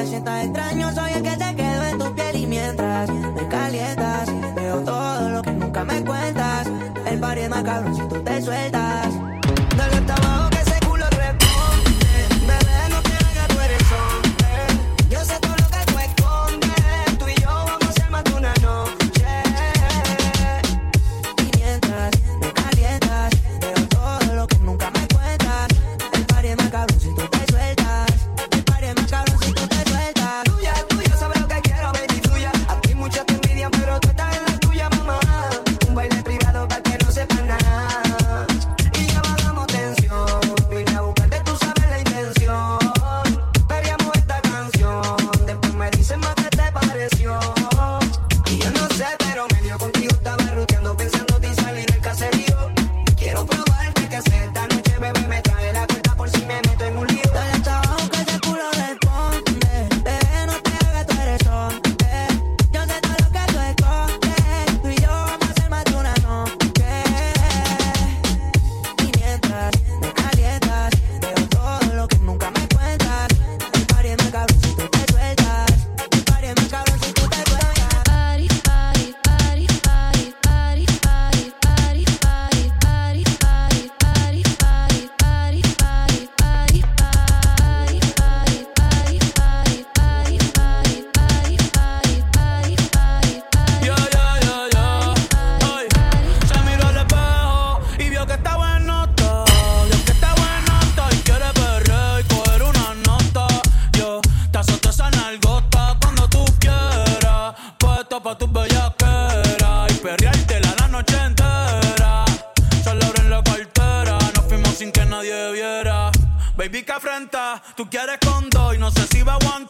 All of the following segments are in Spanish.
me sientas extraño, soy traición. pa' tus bellaqueras y perreártela la noche entera. Solo en la cartera, nos fuimos sin que nadie viera. Baby, que afrenta, tú quieres con dos y no sé si va a aguantar.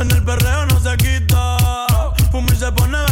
En el perreo no se quita. Fumir se pone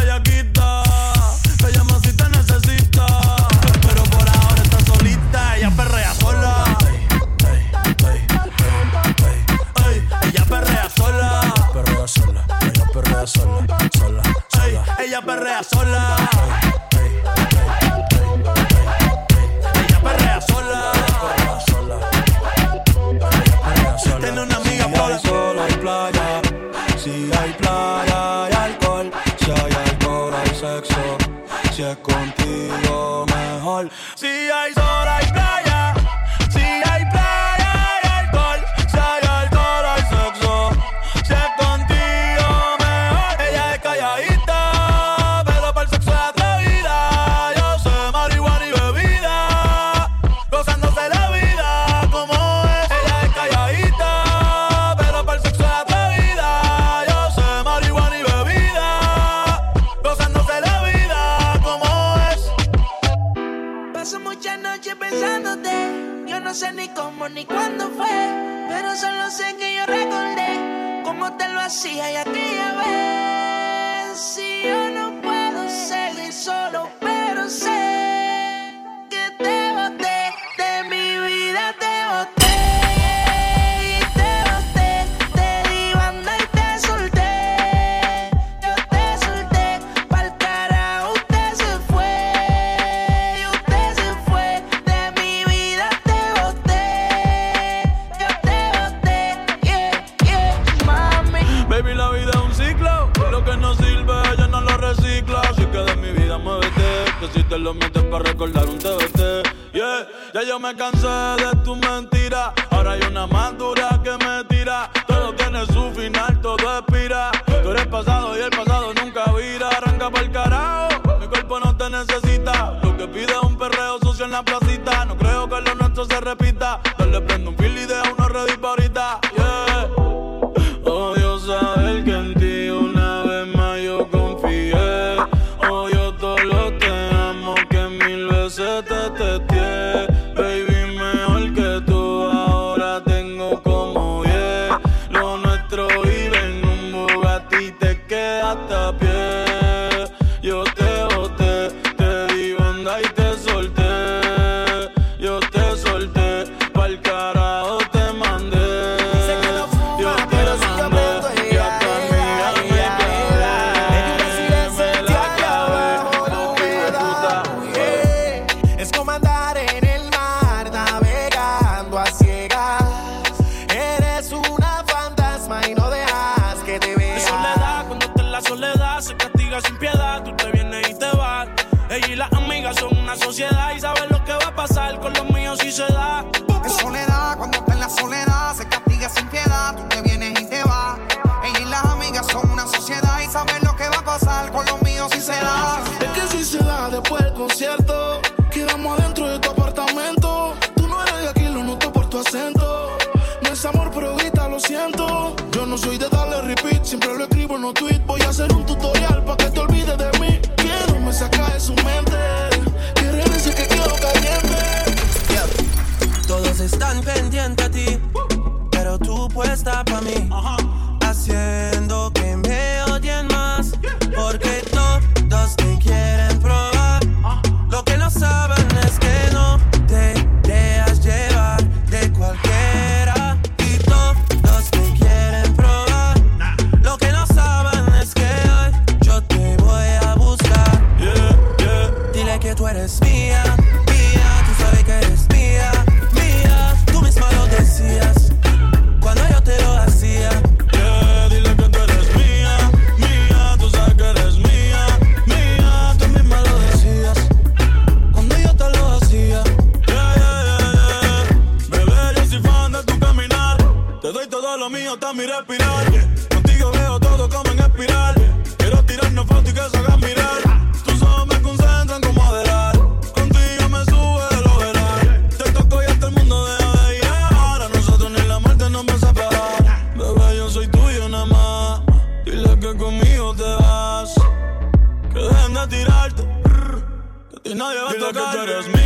No soy de darle repeat, siempre lo escribo en un tweet. Voy a hacer un tutorial para que te olvides de mí. Quiero me sacar de su mente. Quiere decir que quiero caliente. Yeah. Todos están pendientes a ti, pero tú puesta para mí. Haciendo Contigo veo todo como en espiral. Quiero tirarnos foto y que salgan a mirar. Tú solo me concentras como a. Contigo me sube de lovelar. Te toco y hasta el mundo deja de ir. Ahora nosotros ni la muerte no pensas pegar. Bebé, yo soy tuyo nada más. Dile que conmigo te vas. Que dejen de tirarte. Que nadie va a tocar. Eres mío.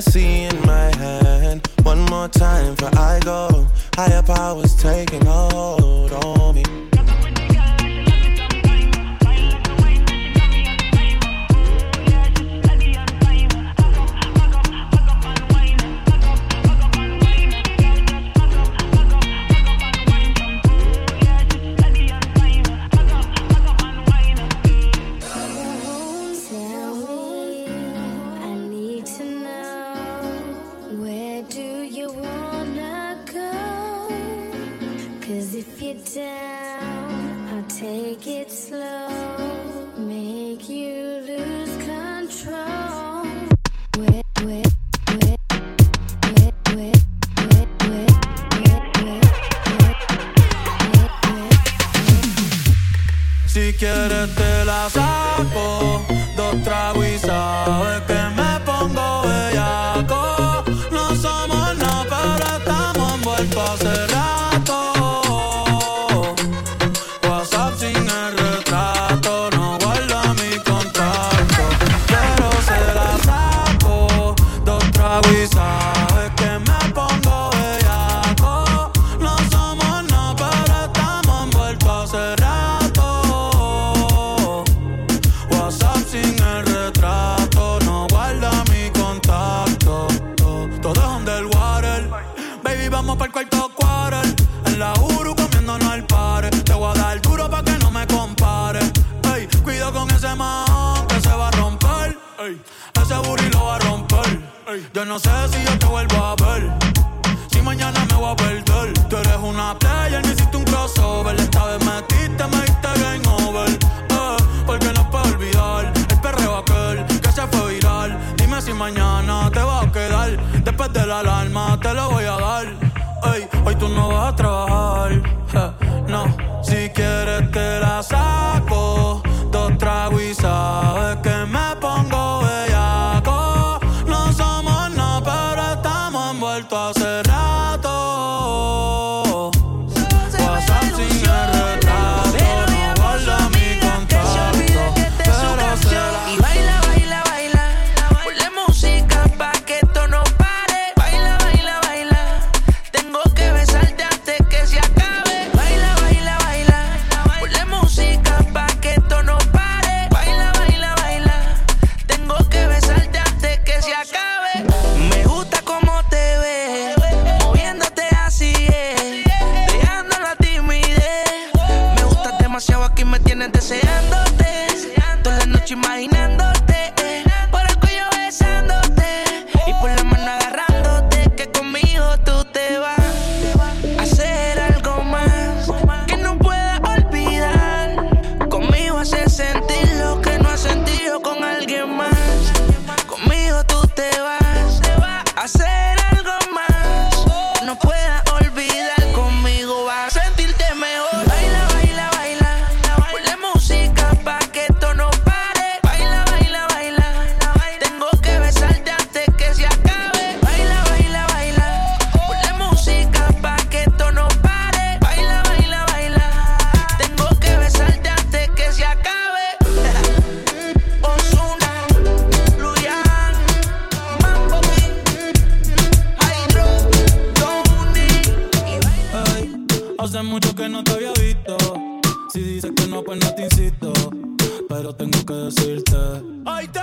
Hennessy in my hand. One more time for I go. Higher powers taking hold. Si quieres te la saco, dos tragos sabes que me pongo bellaco. desde la la deseándote. Toda la noche imaginándote. pero tengo que decirte. Hoy te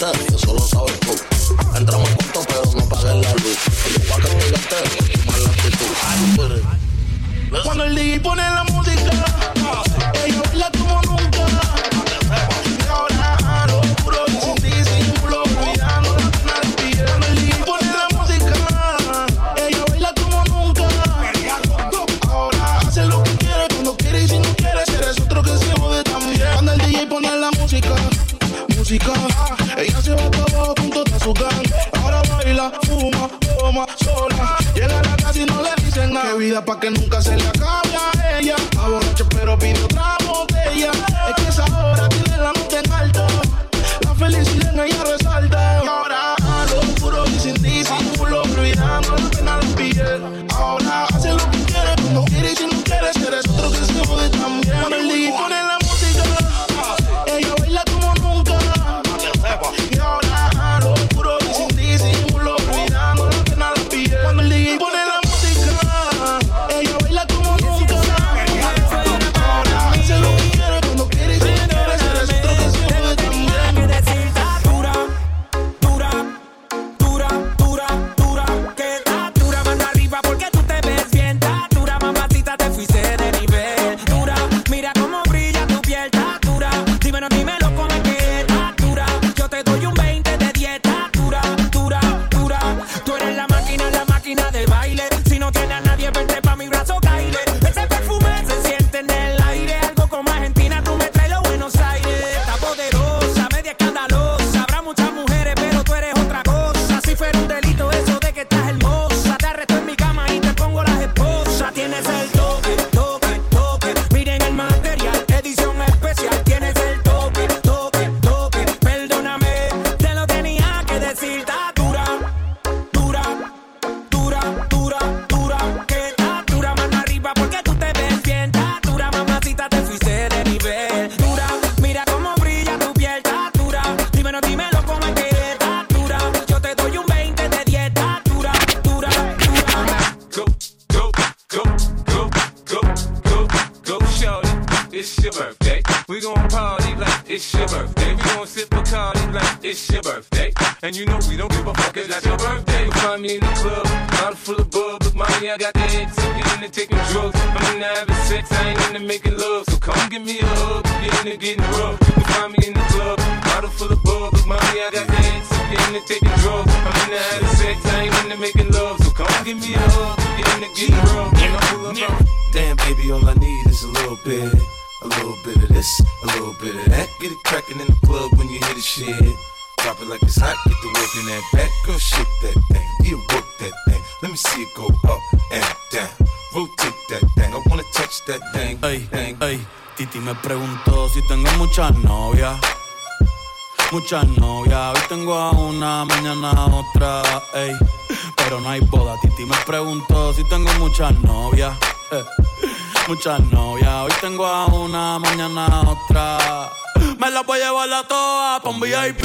voy a darte, eso lo sabes tú. Entramos juntos, pero no pagues la luz. Yo voy a castigarte, mal la actitud. Cuando el DJ pone la música, And you know we don't give a fuck if that's your birthday. You find me in the club, bottle full of bub. Look, mommy, I got the head ticket into taking drugs. I'm into having sex, I ain't into making love. So come give me a hug, get into getting rough. You find me in the club, bottle full of bub. Look, mommy, I got the head ticket into taking drugs. I'm into having sex, I ain't into making love. So come give me a hug, get into getting rough. And I pull up on Damn, baby, all I need is a little bit. A little bit of this, a little bit of that. Get it crackin' in the club when you hear the shit. It like it's hot, get the work in that back. Girl, shake that thing, yeah, work that thing. Let me see it go up and down. Rotate that thing, I wanna touch that thing. Ey, ey, Titi me preguntó si tengo muchas novias. Muchas novias, hoy tengo a una, mañana a otra, ey. Pero no hay boda. Titi me preguntó si tengo muchas novias. eh. Muchas novias, hoy tengo a una, mañana a otra. Me las voy a llevar a todas pa' un VIP,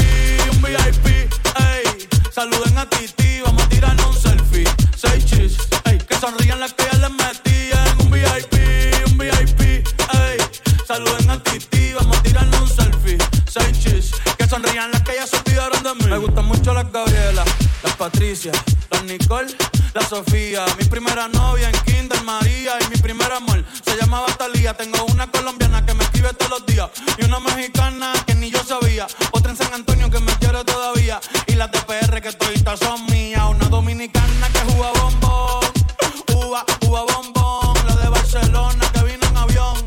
un VIP, ey. Saluden a Titi, vamos a tirarnos un selfie. Seis chis, ey. Que sonrían las que ya les metí en un VIP, un VIP, ey. Saluden a Titi, vamos a tirarnos un selfie. Seis chis, que sonrían las que ya se olvidaron de mí. Me gustan mucho las Gabriela, las Patricia, las Nicole, la Sofía. Mi primera novia en Kinder María y mi primer amor se llamaba Talía. Tengo una colombiana que me y una mexicana que ni yo sabía. Otra en San Antonio que me quiere todavía y las de PR que toditas son mías. Una dominicana que juega bombón, uva, uva bombón. La de Barcelona que vino en avión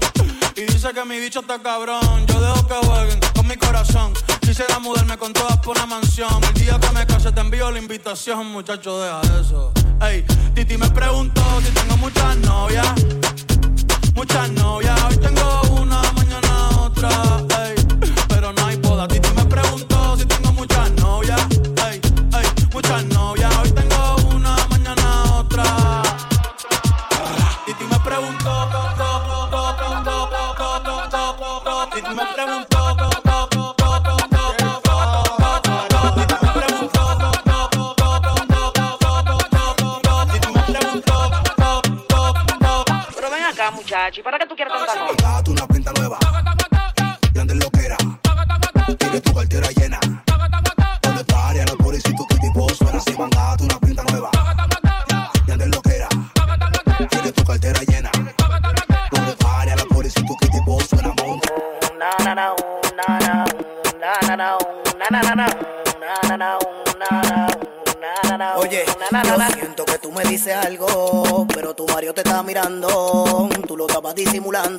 y dice que mi bicho está cabrón. Yo dejo que jueguen con mi corazón. Quisiera mudarme con todas por una mansión. El día que me case te envío la invitación, muchacho, deja eso. Ey, Titi me preguntó si tengo muchas novias. Muchas novias, hoy tengo una, mañana otra. Pero no hay boda. Titi me preguntó si tengo muchas novias.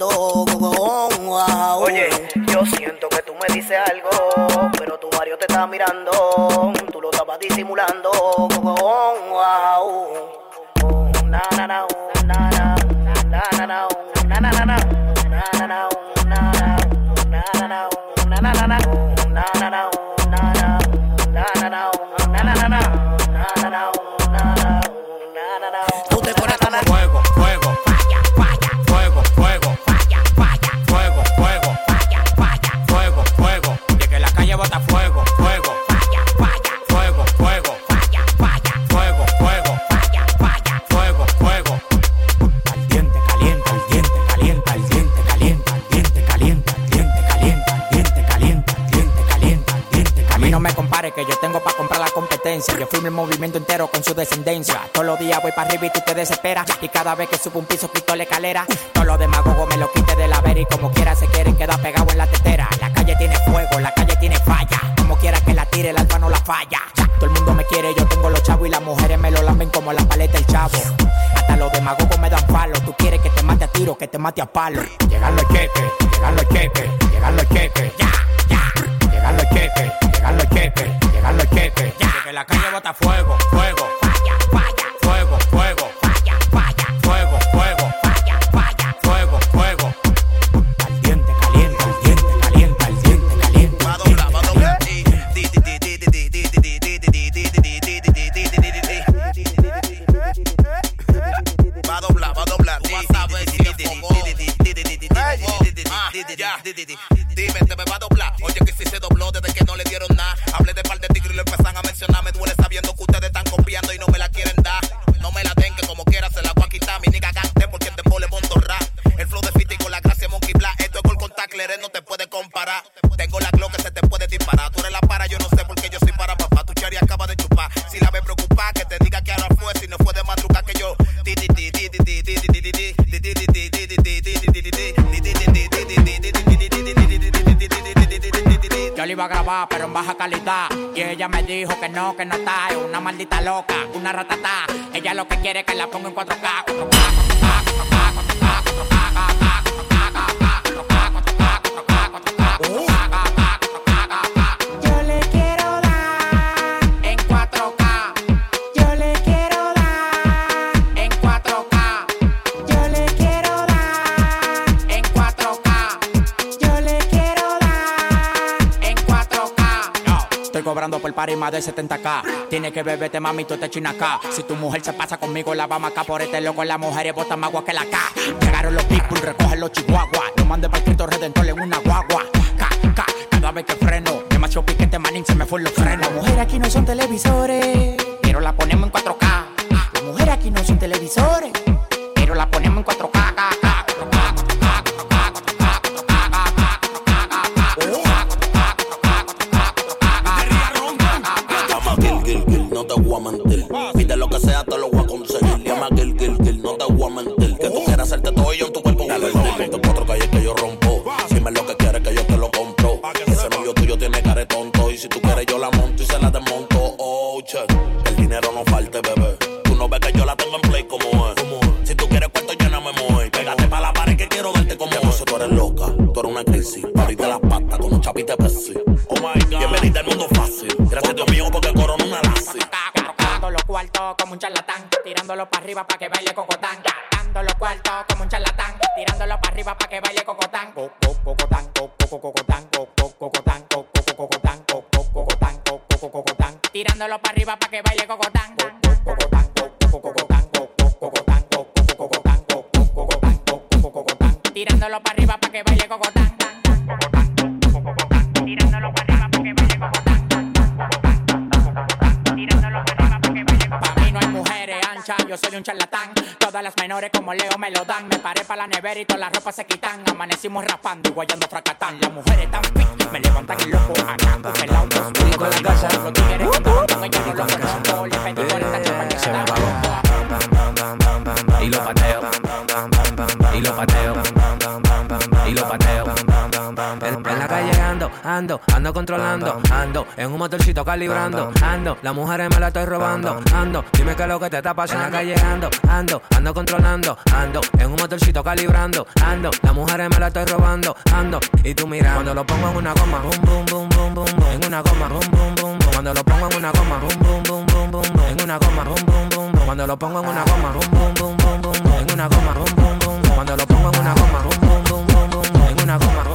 Oye, yo siento que tú me dices algo, pero tu Mario te está mirando. el movimiento entero con su descendencia. Todos los días voy para arriba y tú te desesperas. Y cada vez que subo un piso, quito la escalera. Todos los demagogos me lo quite de la vera y como quiera se quieren quedar pegado en la tetera. La calle tiene fuego, la calle tiene falla. Como quiera que la tire, el alfa no la falla. Todo el mundo me quiere, yo tengo los chavos y las mujeres me lo lamen como la paleta el chavo. Hasta los demagogos me dan palo. Tú quieres que te mate a tiro, que te mate a palo. Llegan los jefes, llegan los jefes, llegan los jefes, ya, ya. Llegan los jefes, llegan los jefes, llegan los jefes, ya fuego, fuego. Falla, falla. Fuego, fuego. Falla, falla. Fuego, fuego. Falla, falla. Fuego, fuego. Caliente, caliente, caliente, caliente, caliente, caliente. Va a doblar, va a doblar. Va a doblar, va a doblar. baja calidad. Y ella me dijo que no, que no está. Es una maldita loca, una ratata Ella lo que quiere es que la ponga en 4K. 4K. Por par y más de 70k. Tiene que beberte, mami, tú te china acá. Si tu mujer se pasa conmigo, la vamos acá por este loco. La mujer es bota más agua que la K. Llegaron los people, recogen los chihuahuas. No mande para Cristo Redentor en una guagua. K, K, cada vez que freno. Demasiado piquete, manín, se me fue los frenos. Las mujeres aquí no son televisores, pero la ponemos en 4K. Las mujeres aquí no son televisores para arriba para que baile cocotán. un charlatán. Todas las menores como Leo me lo dan. Me paré para la nevera y todas las ropas se quitan. Amanecimos rapando y guayando fracatán. Las mujeres están y lo pateo. Y lo pateo. Y lo pateo. En la calle ando, ando, ando controlando, ando, en un motorcito calibrando, ando, la mujer me la estoy robando, ando, dime qué es lo que te está pasando. En la calle ando, ando, ando controlando, ando, en un motorcito calibrando, ando, la mujer me la estoy robando, ando, y tú mirando. Cuando lo pongo en una goma, boom, boom, boom, boom, en una goma, boom, boom, boom, cuando lo pongo en una goma, boom, boom, boom, boom, en una goma, boom, boom, boom, cuando lo pongo en una goma, boom, boom, boom una goma, boom, boom, boom. Cuando lo pongo en una goma, boom, boom, boom, boom. En una goma.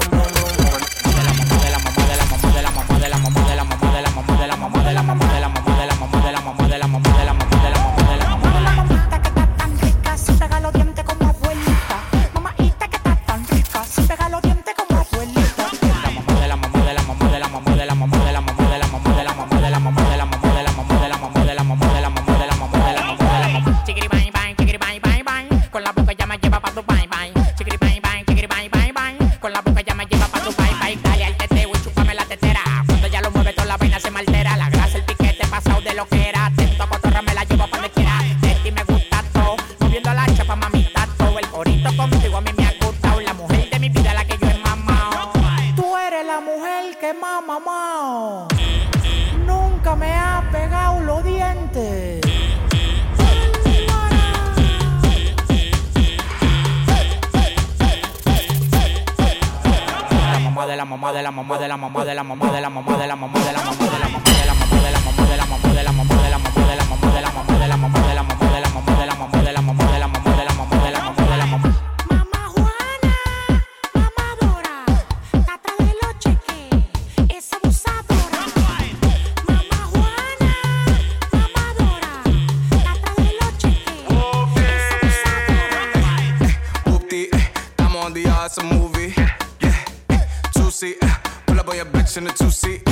that's a movie. Yeah, two seat. Uh, pull up on your bitch in the two seat.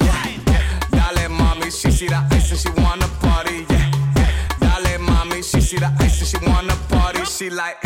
Yeah, y'all mommy, she see the ice and she wanna party. Yeah, y'all mommy, she see the ice and she wanna party. She like.